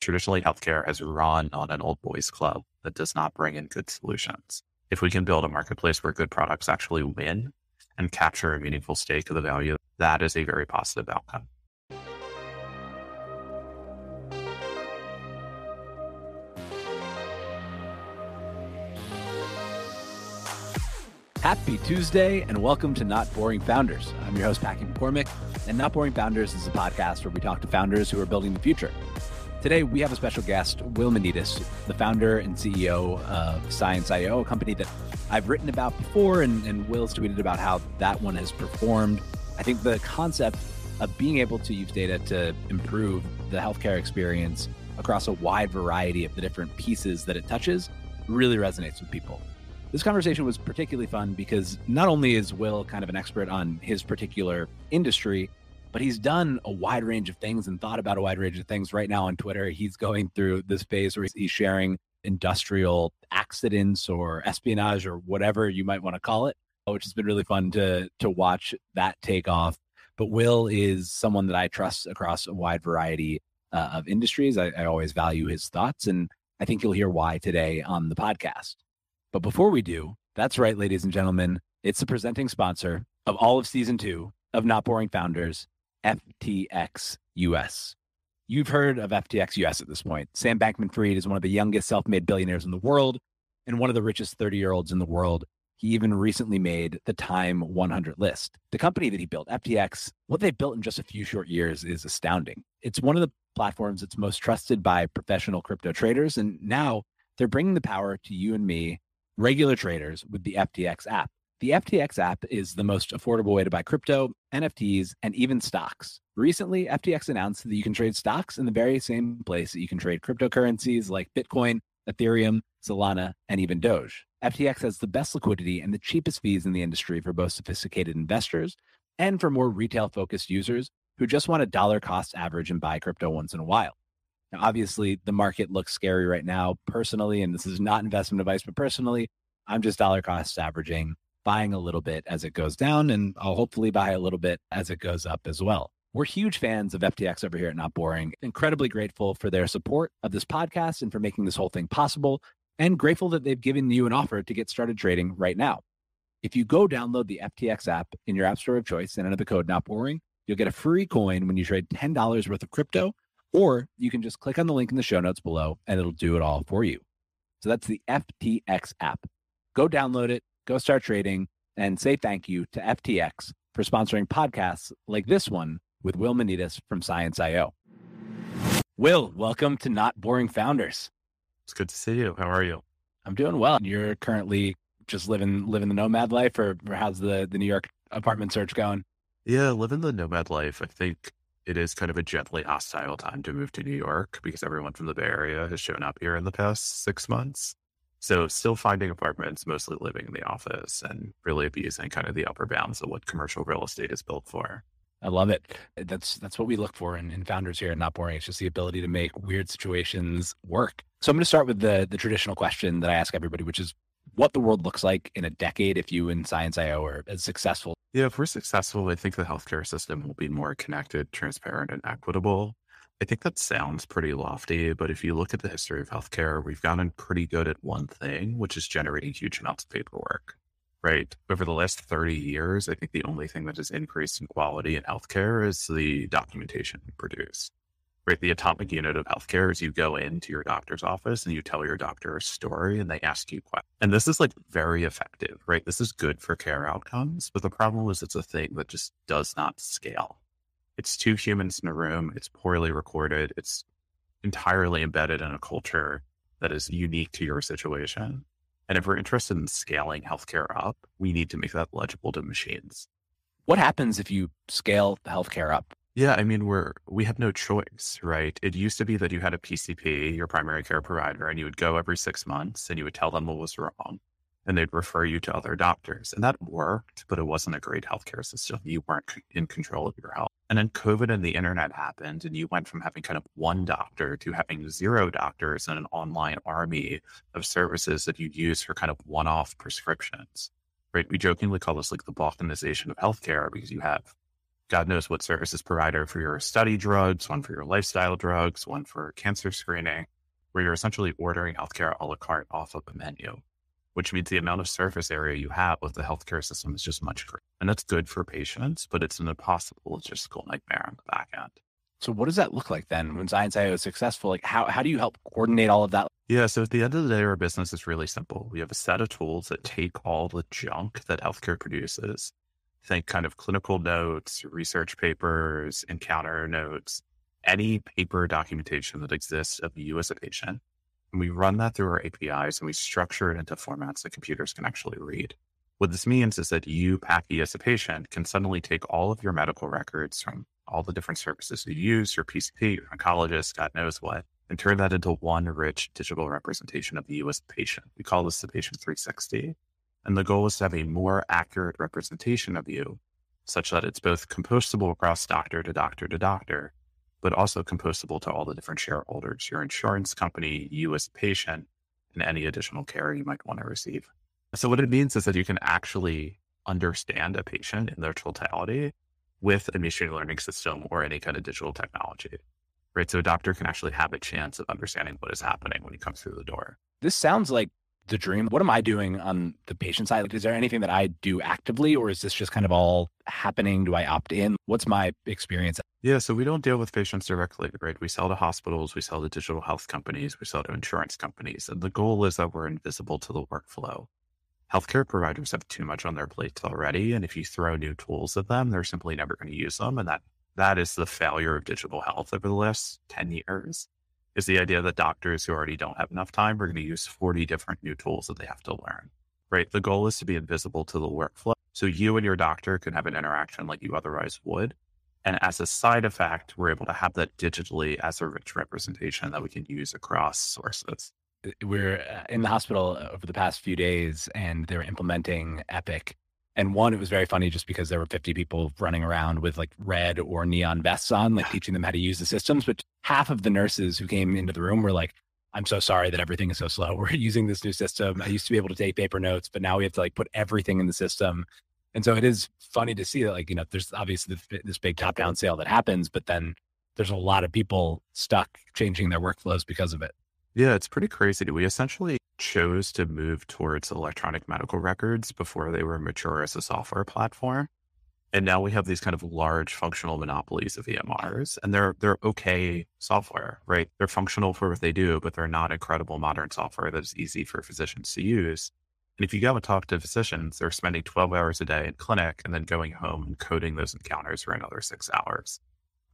Traditionally, healthcare has run on an old boys club that does not bring in good solutions. If we can build a marketplace where good products actually win and capture a meaningful stake of the value, that is a very positive outcome. Happy Tuesday and welcome to Not Boring Founders. I'm your host, Packy McCormick, and Not Boring Founders is a podcast where we talk to founders who are building the future. Today, we have a special guest, Will Manidis, the founder and CEO of ScienceIO, a company that I've written about before, and, and Will's tweeted about how that one has performed. I think the concept of being able to use data to improve the healthcare experience across a wide variety of the different pieces that it touches really resonates with people. This conversation was particularly fun because not only is Will kind of an expert on his particular industry, but he's done a wide range of things and thought about a wide range of things. Right now on Twitter, he's going through this phase where he's sharing industrial accidents or espionage or whatever you might want to call it, which has been really fun to to watch that take off. But Will is someone that I trust across a wide variety uh, of industries. I, I always value his thoughts, and I think you'll hear why today on the podcast. But before we do, that's right, ladies and gentlemen, it's the presenting sponsor of all of season two of Not Boring Founders, FTX US. You've heard of FTX US at this point. Sam Bankman Fried is one of the youngest self made billionaires in the world and one of the richest 30 year olds in the world. He even recently made the Time 100 list. The company that he built, FTX, what they built in just a few short years is astounding. It's one of the platforms that's most trusted by professional crypto traders. And now they're bringing the power to you and me regular traders with the FTX app. The FTX app is the most affordable way to buy crypto, NFTs, and even stocks. Recently, FTX announced that you can trade stocks in the very same place that you can trade cryptocurrencies like Bitcoin, Ethereum, Solana, and even Doge. FTX has the best liquidity and the cheapest fees in the industry for both sophisticated investors and for more retail focused users who just want a dollar cost average and buy crypto once in a while. Now, obviously, the market looks scary right now. Personally, and this is not investment advice, but personally, I'm just dollar cost averaging, buying a little bit as it goes down, and I'll hopefully buy a little bit as it goes up as well. We're huge fans of FTX over here at Not Boring. Incredibly grateful for their support of this podcast and for making this whole thing possible, and grateful that they've given you an offer to get started trading right now. If you go download the FTX app in your app store of choice and enter the code Not Boring, you'll get a free coin when you trade $10 worth of crypto or you can just click on the link in the show notes below and it'll do it all for you. So that's the FTX app. Go download it, go start trading, and say thank you to FTX for sponsoring podcasts like this one with Will Manidis from ScienceIO. Will, welcome to Not Boring Founders. It's good to see you. How are you? I'm doing well. You're currently just living living the nomad life, or, or how's the the New York apartment search going? Yeah, living the nomad life. I think it is kind of a gently hostile time to move to New York because everyone from the Bay Area has shown up here in the past six months. So still finding apartments, mostly living in the office and really abusing kind of the upper bounds of what commercial real estate is built for. I love it. Eh, that's that's what we look for in, in founders here at Not Boring. It's just the ability to make weird situations work. So I'm going to start with the the traditional question that I ask everybody, which is what the world looks like in a decade if you and ScienceIO are as successful? Yeah, if we're successful, I think the healthcare system will be more connected, transparent, and equitable. I think that sounds pretty lofty, but if you look at the history of healthcare, we've gotten pretty good at one thing, which is generating huge amounts of paperwork, right? Over the last 30 years, I think the only thing that has increased in quality in healthcare is the documentation we produce right? The atomic unit of healthcare is you go into your doctor's office and you tell your doctor a story and they ask you questions. And this is like very effective, right? This is good for care outcomes. But the problem is it's a thing that just does not scale. It's two humans in a room. It's poorly recorded. It's entirely embedded in a culture that is unique to your situation. And if we're interested in scaling healthcare up, we need to make that legible to machines. What happens if you scale the healthcare up? Yeah, I mean, we're we have no choice, right? It used to be that you had a PCP, your primary care provider, and you would go every six months and you would tell them what was wrong, and they'd refer you to other doctors, and that worked, but it wasn't a great healthcare system. You weren't in control of your health. And then COVID and the internet happened, and you went from having kind of one doctor to having zero doctors and an online army of services that you'd use for kind of one-off prescriptions. Right? We jokingly call this like the balkanization of healthcare because you have God knows what services provider for your study drugs, one for your lifestyle drugs, one for cancer screening, where you're essentially ordering healthcare a la carte off of a menu, which means the amount of surface area you have with the healthcare system is just much greater. And that's good for patients, but it's an impossible logistical nightmare on the back end. So what does that look like then when ScienceIO is successful? Like how, how do you help coordinate all of that? Yeah. So at the end of the day, our business is really simple. We have a set of tools that take all the junk that healthcare produces. Think kind of clinical notes, research papers, encounter notes, any paper documentation that exists of you as a patient. And we run that through our APIs and we structure it into formats that computers can actually read. What this means is that you, Packy, as a patient, can suddenly take all of your medical records from all the different services you use, your PCP, your oncologist, God knows what, and turn that into one rich digital representation of you as a patient. We call this the patient 360. And the goal is to have a more accurate representation of you, such that it's both composable across doctor to doctor to doctor, but also composable to all the different shareholders, your insurance company, you as a patient, and any additional care you might want to receive. So, what it means is that you can actually understand a patient in their totality with a machine learning system or any kind of digital technology, right? So a doctor can actually have a chance of understanding what is happening when he comes through the door. This sounds like the dream. What am I doing on the patient side? Like, is there anything that I do actively, or is this just kind of all happening? Do I opt in? What's my experience? Yeah, so we don't deal with patients directly, right? We sell to hospitals, we sell to digital health companies, we sell to insurance companies. And the goal is that we're invisible to the workflow healthcare providers have too much on their plates already. And if you throw new tools at them, they're simply never going to use them. And that that is the failure of digital health over the last 10 years is the idea that doctors who already don't have enough time are going to use 40 different new tools that they have to learn. Right. The goal is to be invisible to the workflow. So you and your doctor can have an interaction like you otherwise would. And as a side effect, we're able to have that digitally as a rich representation that we can use across sources we're uh, in the hospital uh, over the past few days and they're implementing Epic. And one, it was very funny just because there were 50 people running around with like red or neon vests on, like teaching them how to use the systems. But half of the nurses who came into the room were like, I'm so sorry that everything is so slow. We're using this new system. I used to be able to take paper notes, but now we have to like put everything in the system. And so it is funny to see that, like, you know, there's obviously this big top down sale that happens, but then there's a lot of people stuck changing their workflows because of it. Yeah, it's pretty crazy. We essentially chose to move towards electronic medical records before they were mature as a software platform. And now we have these kind of large functional monopolies of EMRs and they're they're okay software, right? They're functional for what they do, but they're not incredible modern software that is easy for physicians to use. And if you go and talk to physicians, they're spending 12 hours a day in clinic and then going home and coding those encounters for another six hours.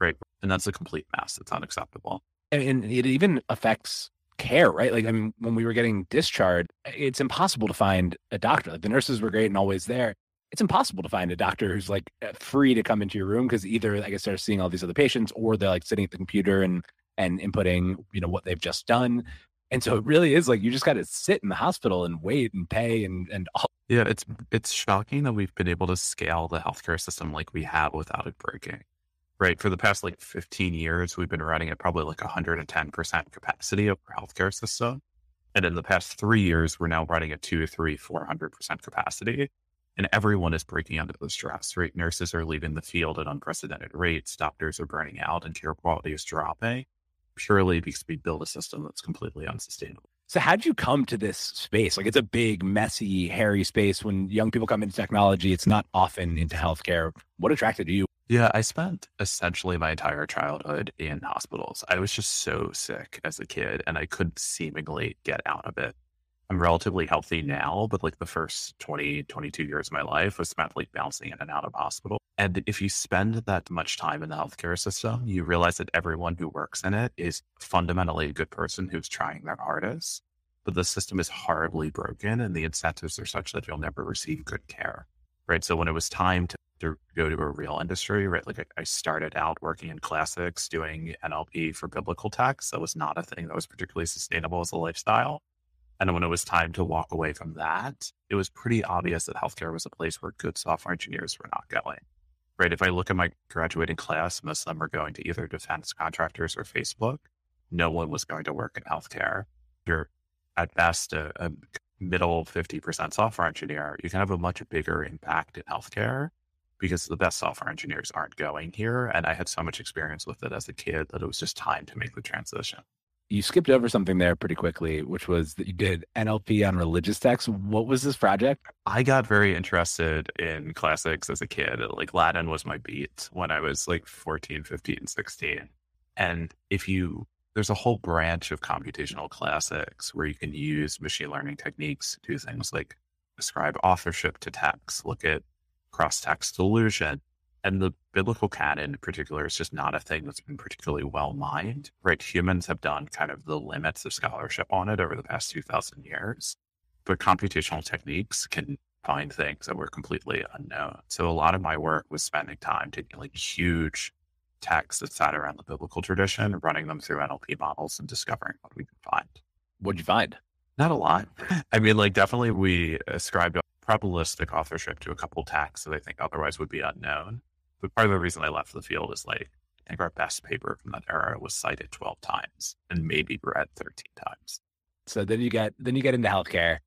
Right. And that's a complete mess. It's unacceptable. And it even affects care, right? Like, I mean, when we were getting discharged, it's impossible to find a doctor. Like, the nurses were great and always there. It's impossible to find a doctor who's like uh, free to come into your room because either, I guess, they're seeing all these other patients or they're like sitting at the computer and and inputting, you know, what they've just done. And so it really is like you just got to sit in the hospital and wait and pay and and all. Yeah, it's it's shocking that we've been able to scale the healthcare system like we have without it breaking right? For the past like 15 years, we've been running at probably like 110% capacity of our healthcare system. And in the past three years, we're now running at two, three, 400% capacity. And everyone is breaking under the stress, right? Nurses are leaving the field at unprecedented rates. Doctors are burning out and care quality is dropping purely because we build a system that's completely unsustainable. So how'd you come to this space? Like it's a big, messy, hairy space. When young people come into technology, it's not often into healthcare. What attracted you? Yeah, I spent essentially my entire childhood in hospitals. I was just so sick as a kid and I couldn't seemingly get out of it. I'm relatively healthy now, but like the first 20, 22 years of my life was spent like bouncing in and out of hospital. And if you spend that much time in the healthcare system, you realize that everyone who works in it is fundamentally a good person who's trying their hardest. But the system is horribly broken and the incentives are such that you'll never receive good care. Right. So when it was time to, to go to a real industry, right? Like I, I started out working in classics doing NLP for biblical texts. That was not a thing that was particularly sustainable as a lifestyle. And when it was time to walk away from that, it was pretty obvious that healthcare was a place where good software engineers were not going. Right. If I look at my graduating class, most of them are going to either defense contractors or Facebook. No one was going to work in healthcare. You're at best a, a middle 50% software engineer. You can have a much bigger impact in healthcare because the best software engineers aren't going here. And I had so much experience with it as a kid that it was just time to make the transition. You skipped over something there pretty quickly, which was that you did NLP on religious texts. What was this project? I got very interested in classics as a kid. Like Latin was my beat when I was like 14, 15, 16. And if you, there's a whole branch of computational classics where you can use machine learning techniques to do things like ascribe authorship to text, look at cross text allusion. And the biblical canon in particular is just not a thing that's been particularly well mined, right? Humans have done kind of the limits of scholarship on it over the past 2000 years, but computational techniques can find things that were completely unknown. So a lot of my work was spending time taking like huge texts that sat around the biblical tradition, running them through NLP models and discovering what we could find. What'd you find? Not a lot. I mean, like definitely we ascribed probabilistic authorship to a couple texts that I think otherwise would be unknown. But part of the reason I left the field is like, I think our best paper from that era was cited 12 times and maybe read 13 times. So then you get then you get into healthcare.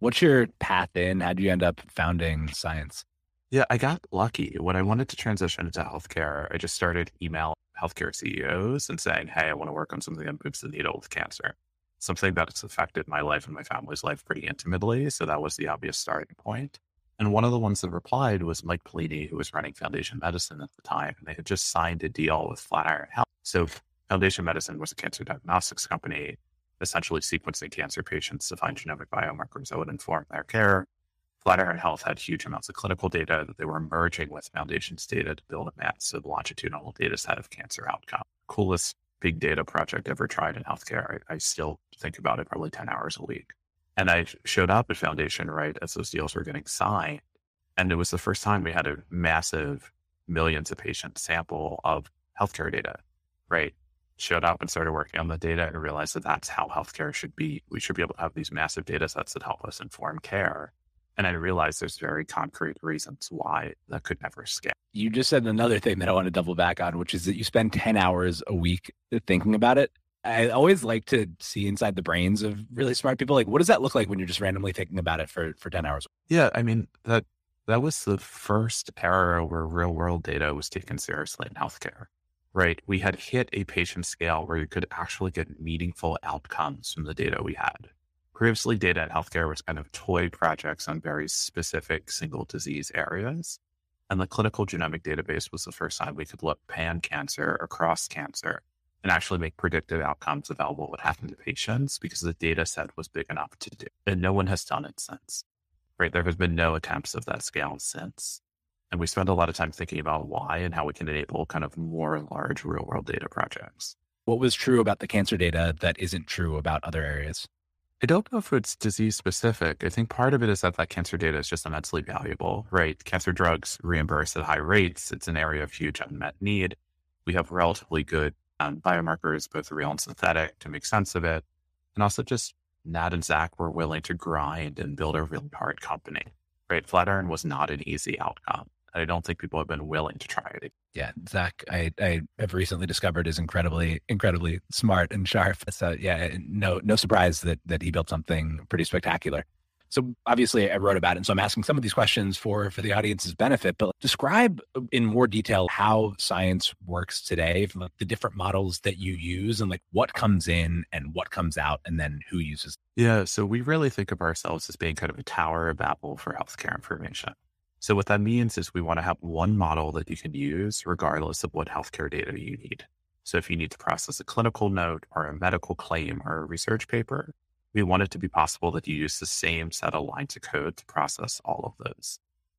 What's your path in? How do you end up founding Science? Yeah, I got lucky. When I wanted to transition into healthcare, I just started emailing healthcare CEOs and saying, Hey, I want to work on something that moves the needle with cancer something that's affected my life and my family's life pretty intimately. So that was the obvious starting point. And one of the ones that replied was Mike Pellini, who was running Foundation Medicine at the time. And they had just signed a deal with Flatiron Health. So Foundation Medicine was a cancer diagnostics company, essentially sequencing cancer patients to find genomic biomarkers that would inform their care. Flatiron Health had huge amounts of clinical data that they were merging with Foundation's data to build a massive longitudinal data set of cancer outcome. Coolest big data project ever tried in healthcare. I, I still think about it probably 10 hours a week. And I showed up at Foundation right as those deals were getting signed. And it was the first time we had a massive millions of patient sample of healthcare data, right? Showed up and started working on the data and realized that that's how healthcare should be. We should be able to have these massive data sets that help us inform care. And I realized there's very concrete reasons why that could never scale. You just said another thing that I want to double back on, which is that you spend 10 hours a week thinking about it. I always like to see inside the brains of really smart people. Like, what does that look like when you're just randomly thinking about it for, for 10 hours? Yeah. I mean, that, that was the first era where real world data was taken seriously in healthcare, right? We had hit a patient scale where you could actually get meaningful outcomes from the data we had. Previously, data in healthcare was kind of toy projects on very specific single disease areas. And the clinical genomic database was the first time we could look pan cancer across cancer and actually make predictive outcomes about what would happen to patients because the data set was big enough to do. And no one has done it since. Right. There has been no attempts of that scale since. And we spend a lot of time thinking about why and how we can enable kind of more large real world data projects. What was true about the cancer data that isn't true about other areas? I don't know if it's disease specific. I think part of it is that that cancer data is just immensely valuable, right? Cancer drugs reimburse at high rates. It's an area of huge unmet need. We have relatively good um, biomarkers, both real and synthetic, to make sense of it. And also just Nat and Zach were willing to grind and build a really hard company, right? Flatiron was not an easy outcome. I don't think people have been willing to try it. Yeah, Zach, I, I have recently discovered is incredibly, incredibly smart and sharp. So yeah, no, no surprise that that he built something pretty spectacular. So obviously I wrote about it. And so I'm asking some of these questions for, for the audience's benefit, but describe uh, in more detail how science works today, like the different models that you use and like what comes in and what comes out and then who uses. Yeah. So we really think of ourselves as being kind of a tower of Babel for healthcare information. So what that means is we want to have one model that you can use regardless of what healthcare data you need. So if you need to process a clinical note or a medical claim or a research paper, we want it to be possible that you use the same set of lines of code to process all of those.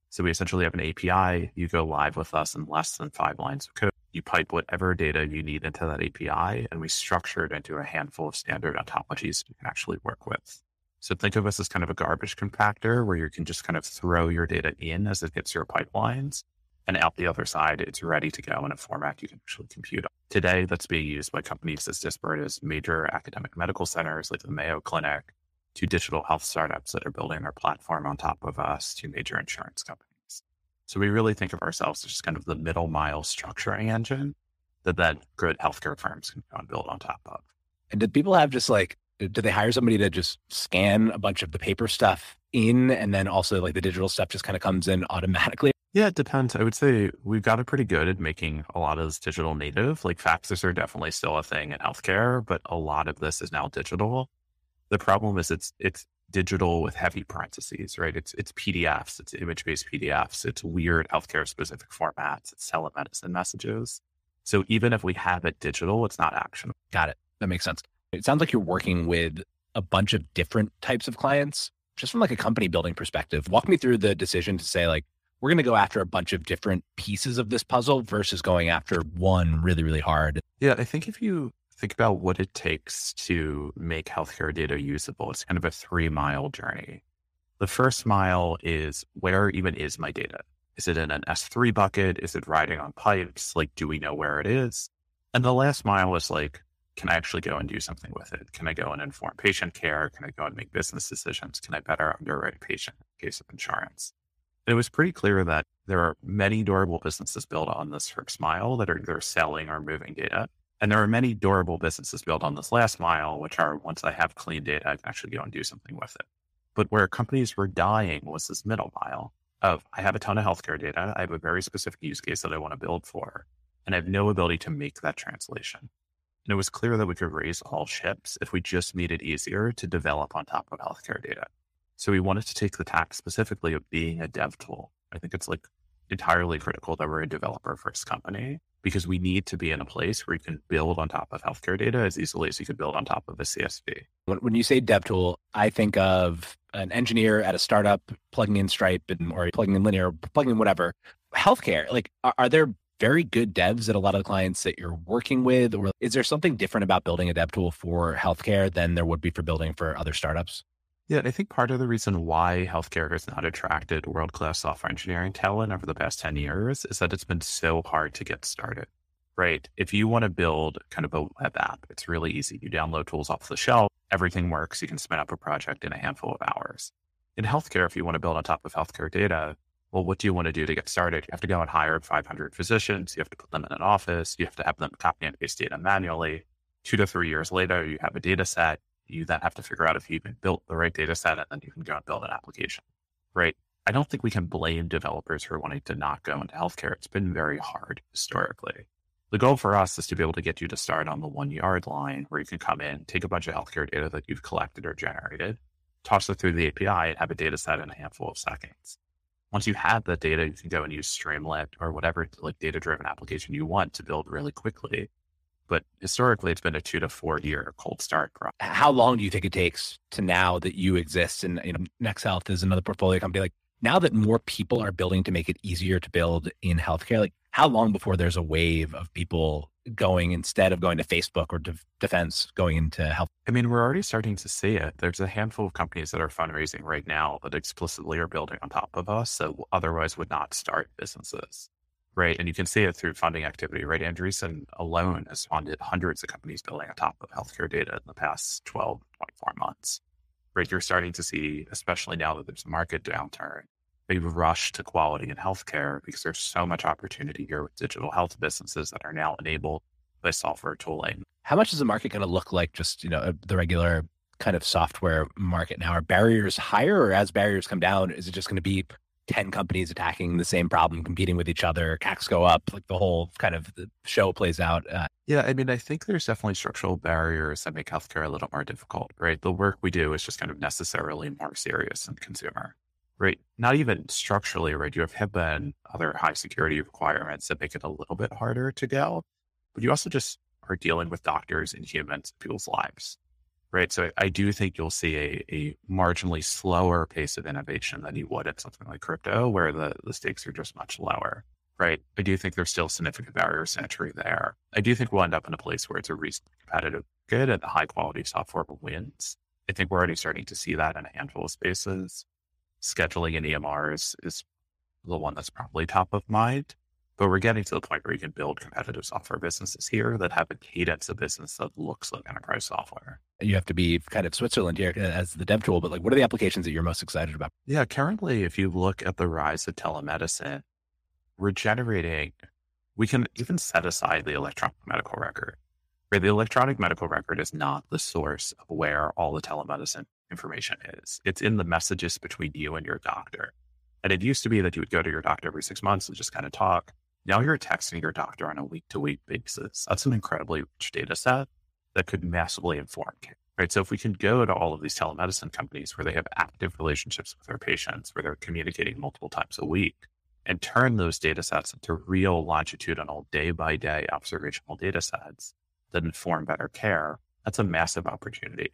So we essentially have an API. You go live with us in less than five lines of code. You pipe whatever data you need into that API, and we structure it into a handful of standard ontologies you can actually work with. So think of us as kind of a garbage compactor where you can just kind of throw your data in as it hits your pipelines and out the other side, it's ready to go in a format you can actually compute on. Today, that's being used by companies as disparate as major academic medical centers like the Mayo Clinic, to digital health startups that are building their platform on top of us, to major insurance companies. So we really think of ourselves as just kind of the middle mile structuring engine that then good healthcare firms can go and build on top of. And did people have just like, do they hire somebody to just scan a bunch of the paper stuff in and then also like the digital stuff just kind of comes in automatically? Yeah, it depends. I would say we've gotten pretty good at making a lot of this digital native. Like faxes are definitely still a thing in healthcare, but a lot of this is now digital. The problem is it's it's digital with heavy parentheses, right? It's it's PDFs, it's image based PDFs, it's weird healthcare specific formats, it's telemedicine messages. So even if we have it digital, it's not actionable. Got it. That makes sense. It sounds like you're working with a bunch of different types of clients. Just from like a company building perspective, walk me through the decision to say like we're going to go after a bunch of different pieces of this puzzle versus going after one really, really hard. Yeah, I think if you think about what it takes to make healthcare data usable, it's kind of a three mile journey. The first mile is where even is my data? Is it in an S3 bucket? Is it riding on pipes? Like, do we know where it is? And the last mile is like, can I actually go and do something with it? Can I go and inform patient care? Can I go and make business decisions? Can I better underwrite patient in case of insurance? It was pretty clear that there are many durable businesses built on this first mile that are either selling or moving data. And there are many durable businesses built on this last mile, which are once I have clean data, I can actually go and do something with it. But where companies were dying was this middle mile of I have a ton of healthcare data. I have a very specific use case that I want to build for, and I have no ability to make that translation. And it was clear that we could raise all ships if we just made it easier to develop on top of healthcare data. So we wanted to take the tack specifically of being a dev tool. I think it's like entirely critical that we're a developer first company because we need to be in a place where you can build on top of healthcare data as easily as you could build on top of a CSV. When you say dev tool, I think of an engineer at a startup plugging in Stripe and, or plugging in Linear, plugging in whatever. Healthcare, like, are, are there very good devs at a lot of the clients that you're working with? Or is there something different about building a dev tool for healthcare than there would be for building for other startups? Yeah, I think part of the reason why healthcare has not attracted world class software engineering talent over the past 10 years is that it's been so hard to get started, right? If you want to build kind of a web app, it's really easy. You download tools off the shelf, everything works. You can spin up a project in a handful of hours. In healthcare, if you want to build on top of healthcare data, well, what do you want to do to get started? You have to go and hire 500 physicians. You have to put them in an office. You have to have them copy and paste data manually. Two to three years later, you have a data set you then have to figure out if you even built the right data set and then you can go and build an application, right? I don't think we can blame developers for wanting to not go into healthcare. It's been very hard historically. The goal for us is to be able to get you to start on the one yard line where you can come in, take a bunch of healthcare data that you've collected or generated, toss it through the API and have a data set in a handful of seconds. Once you have that data, you can go and use Streamlit or whatever like data driven application you want to build really quickly but historically it's been a two to four year cold start process. How long do you think it takes to now that you exist and you know NexHealth is another portfolio company like now that more people are building to make it easier to build in healthcare, like how long before there's a wave of people going instead of going to Facebook or de- defense going into health? I mean, we're already starting to see it. There's a handful of companies that are fundraising right now that explicitly are building on top of us that otherwise would not start businesses right? And you can see it through funding activity, right? Andreessen alone has funded hundreds of companies building on top of healthcare data in the past 12, 24 months, right? You're starting to see, especially now that there's a market downturn, a rush to quality in healthcare because there's so much opportunity here with digital health businesses that are now enabled by software tooling. How much is the market going to look like just, you know, uh, the regular kind of software market now? Are barriers higher or as barriers come down, is it just going to be 10 companies attacking the same problem, competing with each other, CACs go up, like the whole kind of show plays out. Uh, yeah, I mean, I think there's definitely structural barriers that make healthcare a little more difficult, right? The work we do is just kind of necessarily more serious than consumer, right? Not even structurally, right? You have HIPAA and other high security requirements that make it a little bit harder to go, but you also just are dealing with doctors and humans, people's lives right? So I do think you'll see a, a marginally slower pace of innovation than you would at something like crypto, where the, the stakes are just much lower, right? I do think there's still significant barriers to entry there. I do think we'll end up in a place where it's a reasonably competitive good and the high quality software wins. I think we're already starting to see that in a handful of spaces. Scheduling in EMRs is the one that's probably top of mind. But we're getting to the point where you can build competitive software businesses here that have a cadence of business that looks like enterprise software. You have to be kind of Switzerland here uh, as the dev tool, but like, what are the applications that you're most excited about? Yeah, currently, if you look at the rise of telemedicine, we're generating, we can even set aside the electronic medical record. Right? The electronic medical record is not the source of where all the telemedicine information is. It's in the messages between you and your doctor And it used to be that you would go to your doctor every six months and just kind of talk. Now you're texting your doctor on a week to week basis. That's an incredibly rich data set that could massively inform care. Right. So if we can go to all of these telemedicine companies where they have active relationships with their patients, where they're communicating multiple times a week, and turn those data sets into real longitudinal day by day observational data sets that inform better care, that's a massive opportunity.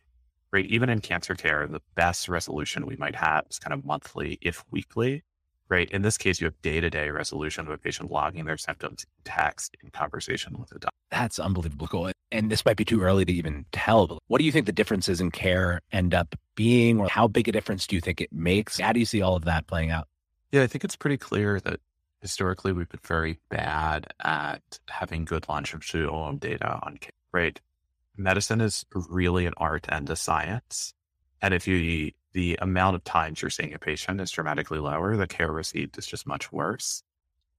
Right. Even in cancer care, the best resolution we might have is kind of monthly, if weekly, right? In this case, you have day to day resolution of a patient logging their symptoms in text in conversation with a doctor. That's unbelievable cool. And this might be too early to even tell, but what do you think the differences in care end up being, or how big a difference do you think it makes? How do you see all of that playing out? Yeah, I think it's pretty clear that historically we've been very bad at having good longitudinal data on care, right? Medicine is really an art and a science. And if you the amount of times you're seeing a patient is dramatically lower. The care received is just much worse.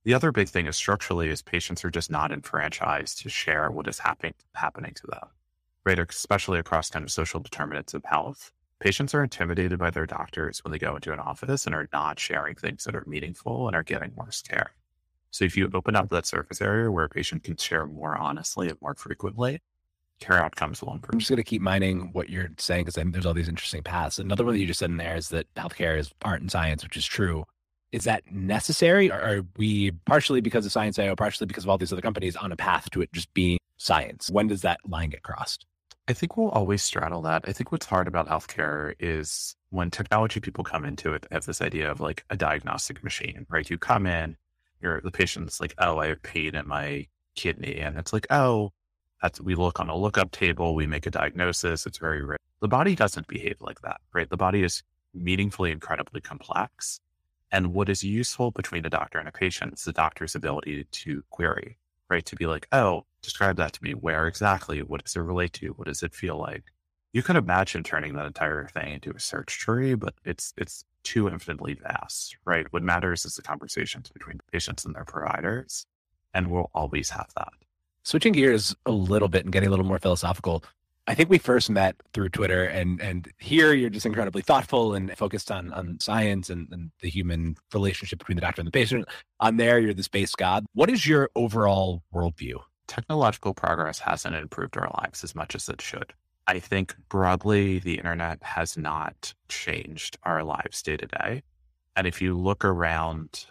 The other big thing is structurally is patients are just not enfranchised to share what is happening happening to them, right? Especially across kind of social determinants of health. Patients are intimidated by their doctors when they go into an office and are not sharing things that are meaningful and are getting worse care. So if you open up that surface area where a patient can share more honestly and more frequently, care outcomes will improve. I'm just going to keep mining what you're saying because there's all these interesting paths. Another one that you just said in there is that healthcare is art and science, which is true. Is that necessary? Or are we partially because of Science IO, partially because of all these other companies on a path to it just being science? When does that line get crossed? I think we'll always straddle that. I think what's hard about healthcare is when technology people come into it, have this idea of like a diagnostic machine, right? You come in, you're the patient's like, oh, I have pain in my kidney. And it's like, oh, that's, we look on a lookup table, we make a diagnosis. It's very rare. The body doesn't behave like that, right? The body is meaningfully incredibly complex. And what is useful between a doctor and a patient is the doctor's ability to query, right? To be like, oh, describe that to me. Where exactly? What does it relate to? What does it feel like? You can imagine turning that entire thing into a search tree, but it's it's too infinitely vast, right? What matters is the conversations between patients and their providers. And we'll always have that. Switching gears a little bit and getting a little more philosophical, I think we first met through Twitter, and and here you're just incredibly thoughtful and focused on on science and, and the human relationship between the doctor and the patient. On there, you're the space god. What is your overall worldview? Technological progress hasn't improved our lives as much as it should. I think broadly, the internet has not changed our lives day to day. And if you look around,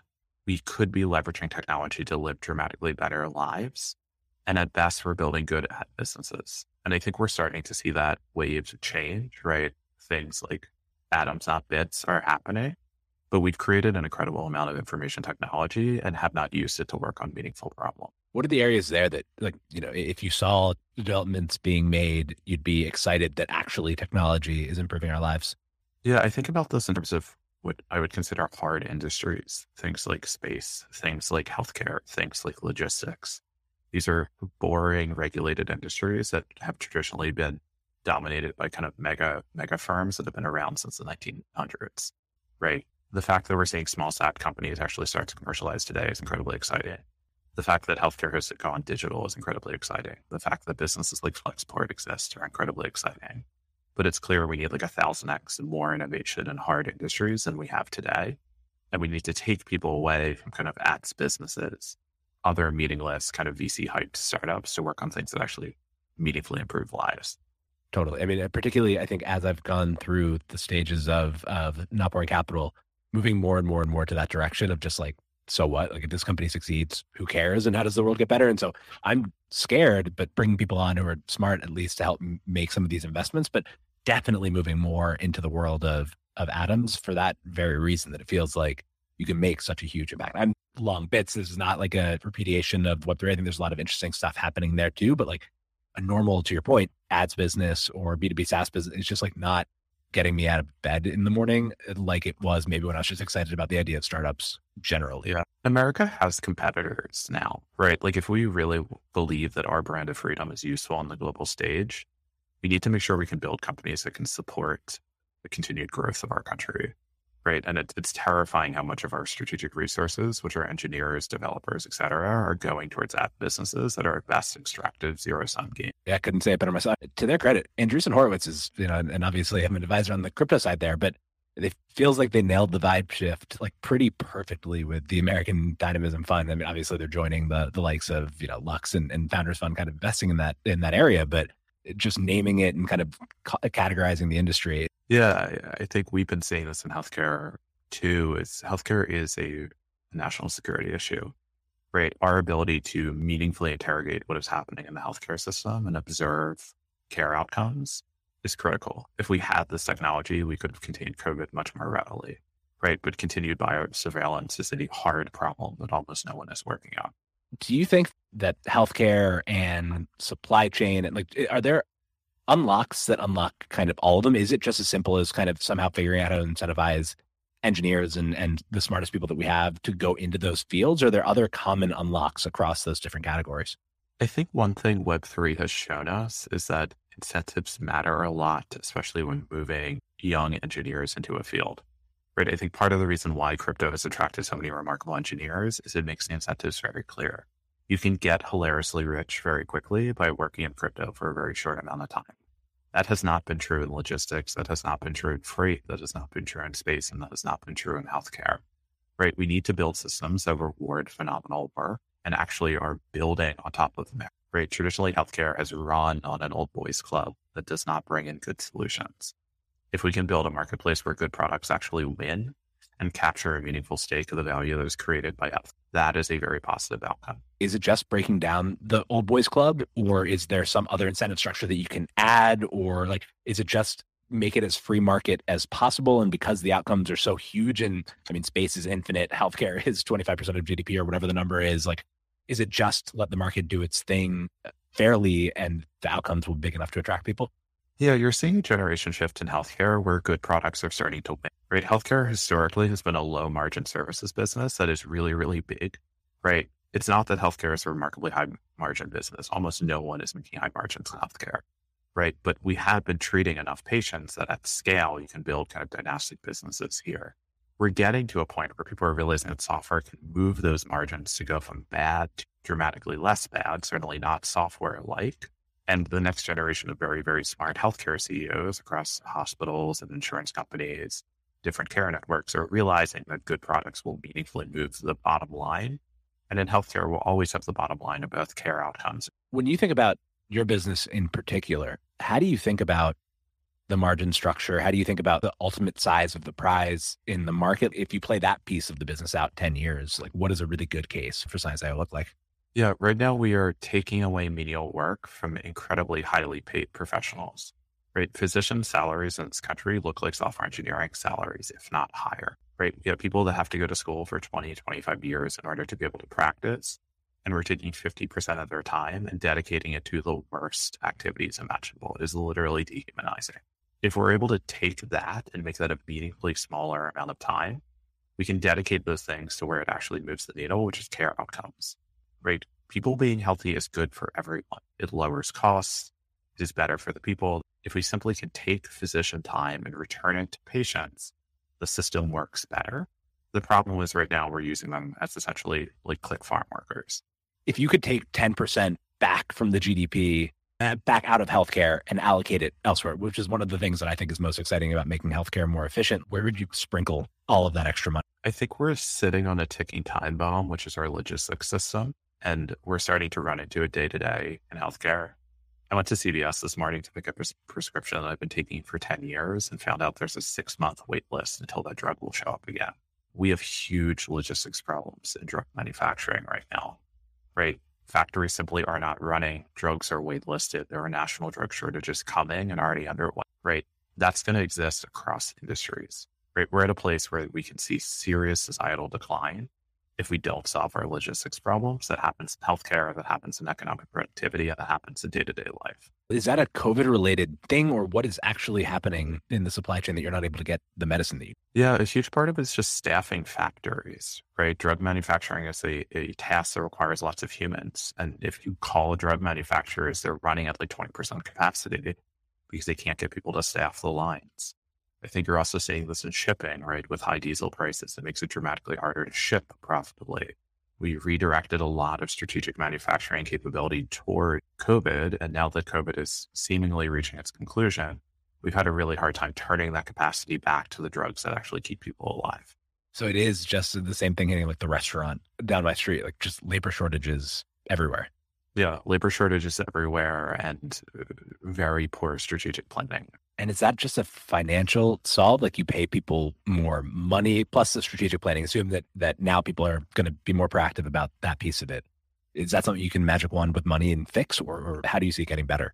we could be leveraging technology to live dramatically better lives. And at best, we're building good at businesses. And I think we're starting to see that waves of change, right? Things like atoms, not bits are happening. But we've created an incredible amount of information technology and have not used it to work on meaningful problems. What are the areas there that, like, you know, if you saw developments being made, you'd be excited that actually technology is improving our lives? Yeah, I think about this in terms of what I would consider hard industries, things like space, things like healthcare, things like logistics. These are boring regulated industries that have traditionally been dominated by kind of mega, mega firms that have been around since the 1900s, right? The fact that we're seeing small sat companies actually start to commercialize today is incredibly exciting. The fact that healthcare has gone digital is incredibly exciting. The fact that businesses like Flexport exist are incredibly exciting. But it's clear we need like a thousand X more innovation in hard industries than we have today. And we need to take people away from kind of ads businesses other meaningless kind of VC hyped startups to work on things that actually meaningfully improve lives. Totally. I mean, uh, particularly, I think as I've gone through the stages of of Not Boring capital, moving more and more and more to that direction of just like, so what? Like, if this company succeeds, who cares? And how does the world get better? And so I'm scared, but bringing people on who are smart at least to help make some of these investments, but definitely moving more into the world of of atoms for that very reason that it feels like you can make such a huge impact. I'm long bits. This is not like a repudiation of Web3. I think there's a lot of interesting stuff happening there too. But like a normal, to your point, ads business or B2B SaaS business, it's just like not getting me out of bed in the morning uh, like it was maybe when I was just excited about the idea of startups generally. Yeah. America has competitors now, right? Like if we really believe that our brand of freedom is useful on the global stage, we need to make sure we can build companies that can support the continued growth of our country right? And it, it's terrifying how much of our strategic resources, which are engineers, developers, et cetera, are going towards app businesses that are at best extractive zero sum game. Yeah, I couldn't say it better myself. To their credit, Andreessen Horowitz is, you know, and obviously I'm an advisor on the crypto side there, but it feels like they nailed the vibe shift like pretty perfectly with the American Dynamism Fund. I mean, obviously they're joining the the likes of you know Lux and, and Founders Fund, kind of investing in that in that area, but just naming it and kind of categorizing the industry. Yeah, I think we've been seeing this in healthcare too. Is healthcare is a national security issue, right? Our ability to meaningfully interrogate what is happening in the healthcare system and observe care outcomes is critical. If we had this technology, we could have contained COVID much more readily, right? But continued biosurveillance is a hard problem that almost no one is working on. Do you think that healthcare and supply chain and like are there unlocks that unlock kind of all of them? Is it just as simple as kind of somehow figuring out how to incentivize engineers and and the smartest people that we have to go into those fields? Or are there other common unlocks across those different categories? I think one thing Web3 has shown us is that incentives matter a lot, especially when moving young engineers into a field. Right. I think part of the reason why crypto has attracted so many remarkable engineers is it makes the incentives very clear. You can get hilariously rich very quickly by working in crypto for a very short amount of time. That has not been true in logistics. That has not been true in freight. That has not been true in space. And that has not been true in healthcare. Right. We need to build systems that reward phenomenal work and actually are building on top of them. Right. Traditionally, healthcare has run on an old boys club that does not bring in good solutions. If we can build a marketplace where good products actually win and capture a meaningful stake of the value that is created by health, that is a very positive outcome. Is it just breaking down the old boys club, or is there some other incentive structure that you can add, or like, is it just make it as free market as possible. And because the outcomes are so huge, and I mean, space is infinite, healthcare is 25% of GDP or whatever the number is, like, is it just let the market do its thing fairly and the outcomes will be big enough to attract people? Yeah, you're seeing a generation shift in healthcare where good products are starting to win, right? Healthcare historically has been a low margin services business that is really, really big, right? It's not that healthcare is a remarkably high margin business. Almost no one is making high margins in healthcare right? But we have been treating enough patients that at scale, you can build kind of dynastic businesses here. We're getting to a point where people are realizing that software can move those margins to go from bad to dramatically less bad, certainly not software like. And the next generation of very, very smart healthcare CEOs across hospitals and insurance companies, different care networks are realizing that good products will meaningfully move the bottom line. And in healthcare, we'll always have the bottom line of both care outcomes. When you think about your business in particular, how do you think about the margin structure? How do you think about the ultimate size of the prize in the market? If you play that piece of the business out 10 years, like what does a really good case for ScienceIO look like? Yeah, right now we are taking away menial work from incredibly highly paid professionals. Right. Physician salaries in this country look like software engineering salaries, if not higher. Right. We have people that have to go to school for 20, 25 years in order to be able to practice and we're taking 50% of their time and dedicating it to the worst activities imaginable. It is literally dehumanizing. If we're able to take that and make that a meaningfully smaller amount of time, we can dedicate those things to where it actually moves the needle, which is care outcomes, right? People being healthy is good for everyone. It lowers costs. It is better for the people. If we simply can take physician time and return it to patients, the system works better. The problem is right now we're using them as essentially like click farm workers if you could take 10% back from the GDP, uh, back out of healthcare and allocate it elsewhere, which is one of the things that I think is most exciting about making healthcare more efficient, where would you sprinkle all of that extra money? I think we're sitting on a ticking time bomb, which is our logistics system. And we're starting to run into a day to day in healthcare. I went to CVS this morning to pick up a prescription that I've been taking for 10 years and found out there's a six month wait list until that drug will show up again. We have huge logistics problems in drug manufacturing right now right? Factories simply are not running. Drugs are waitlisted. There are national drug shortages coming and already underway, right? That's going to exist across industries, right? We're at a place where we can see serious societal decline if we don't solve our logistics problems. That happens in healthcare, that happens in economic productivity, that happens in day to day life. Is that a COVID related thing, or what is actually happening in the supply chain that you're not able to get the medicine that you? Yeah, a huge part of it is just staffing factories, right? Drug manufacturing is a, a task that requires lots of humans. And if you call drug manufacturers, they're running at like 20% capacity because they can't get people to staff the lines. I think you're also seeing this in shipping, right? With high diesel prices, it makes it dramatically harder to ship profitably. We redirected a lot of strategic manufacturing capability toward COVID. And now that COVID is seemingly reaching its conclusion, we've had a really hard time turning that capacity back to the drugs that actually keep people alive. So it is just the same thing hitting like the restaurant down my street, like just labor shortages everywhere. Yeah, labor shortages everywhere and uh, very poor strategic planning. And is that just a financial solve? Like you pay people more money plus the strategic planning. Assume that that now people are going to be more proactive about that piece of it. Is that something you can magic one with money and fix, or, or how do you see it getting better?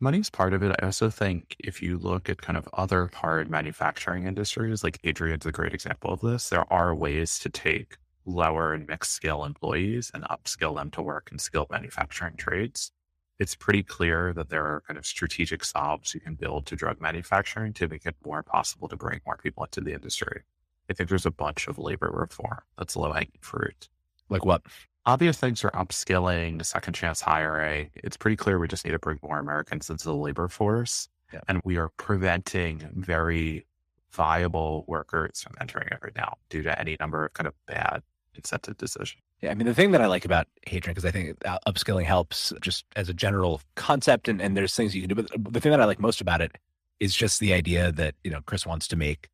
Money's part of it. I also think if you look at kind of other hard manufacturing industries, like Anduril's a great example of this, there are ways to take lower and mixed skill employees and upskill them to work in skilled manufacturing trades. It's pretty clear that there are kind of strategic solves you can build to drug manufacturing to make it more possible to bring more people into the industry. I think there's a bunch of labor reform that's low hanging fruit. Like what? Obvious things are upskilling, second chance hiring. It's pretty clear we just need to bring more Americans into the labor force. Yeah. And we are preventing very viable workers from entering it right now due to any number of kind of bad incentive decisions. Yeah, I mean, the thing that I like about Hadrian, because I think upskilling helps just as a general concept, and, and there's things you can do. But the thing that I like most about it is just the idea that, you know, Chris wants to make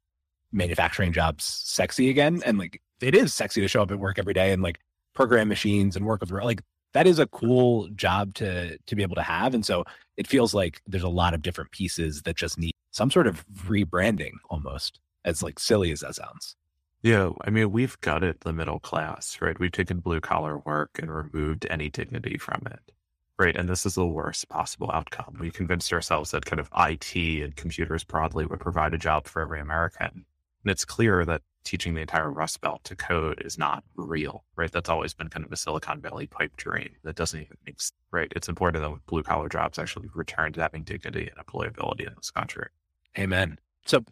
manufacturing jobs sexy again. And like, it is sexy to show up at work every day and like program machines and work with like that is a cool job to to be able to have and so it feels like there's a lot of different pieces that just need some sort of rebranding almost as like silly as that sounds yeah i mean we've gutted the middle class right we've taken blue collar work and removed any dignity from it right and this is the worst possible outcome we convinced ourselves that kind of it and computers broadly would provide a job for every american and it's clear that teaching the entire Rust Belt to code is not real, right? That's always been kind of a Silicon Valley pipe dream that doesn't even make sense, right? It's important that blue collar jobs actually return to having dignity and employability in this country. Amen. So,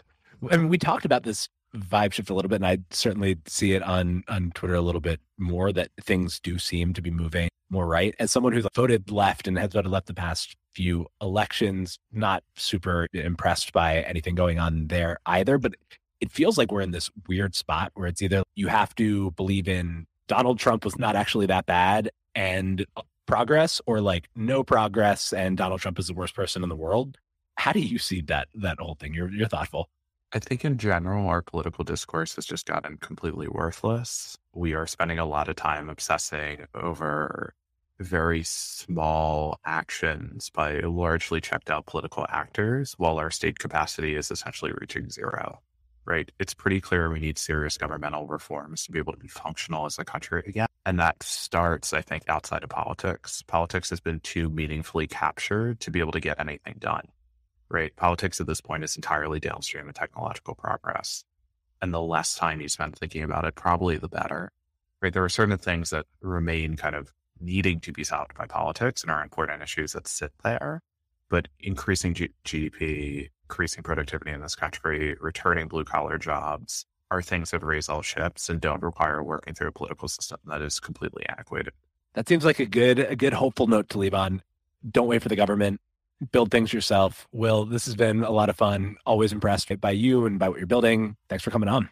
I mean, we talked about this vibe shift a little bit, and I certainly see it on on Twitter a little bit more that things do seem to be moving more right. As someone who's voted left and has voted left the past few elections, not super impressed by anything going on there either. But it feels like we're in this weird spot where it's either you have to believe in Donald Trump was not actually that bad and progress or like no progress and Donald Trump is the worst person in the world. How do you see that that whole thing? You're you're thoughtful. I think in general our political discourse has just gotten completely worthless. We are spending a lot of time obsessing over very small actions by largely checked out political actors while our state capacity is essentially reaching zero right? It's pretty clear we need serious governmental reforms to be able to be functional as a country again. And that starts, I think, outside of politics. Politics has been too meaningfully captured to be able to get anything done, right? Politics at this point is entirely downstream of technological progress. And the less time you spend thinking about it, probably the better, right? There are certain things that remain kind of needing to be solved by politics and are important issues that sit there. But increasing G- GDP, increasing productivity in this country, returning blue collar jobs are things that raise all ships and don't require working through a political system that is completely antiquated. That seems like a good a good hopeful note to leave on. Don't wait for the government. Build things yourself. Will, this has been a lot of fun. Always impressed by you and by what you're building. Thanks for coming on.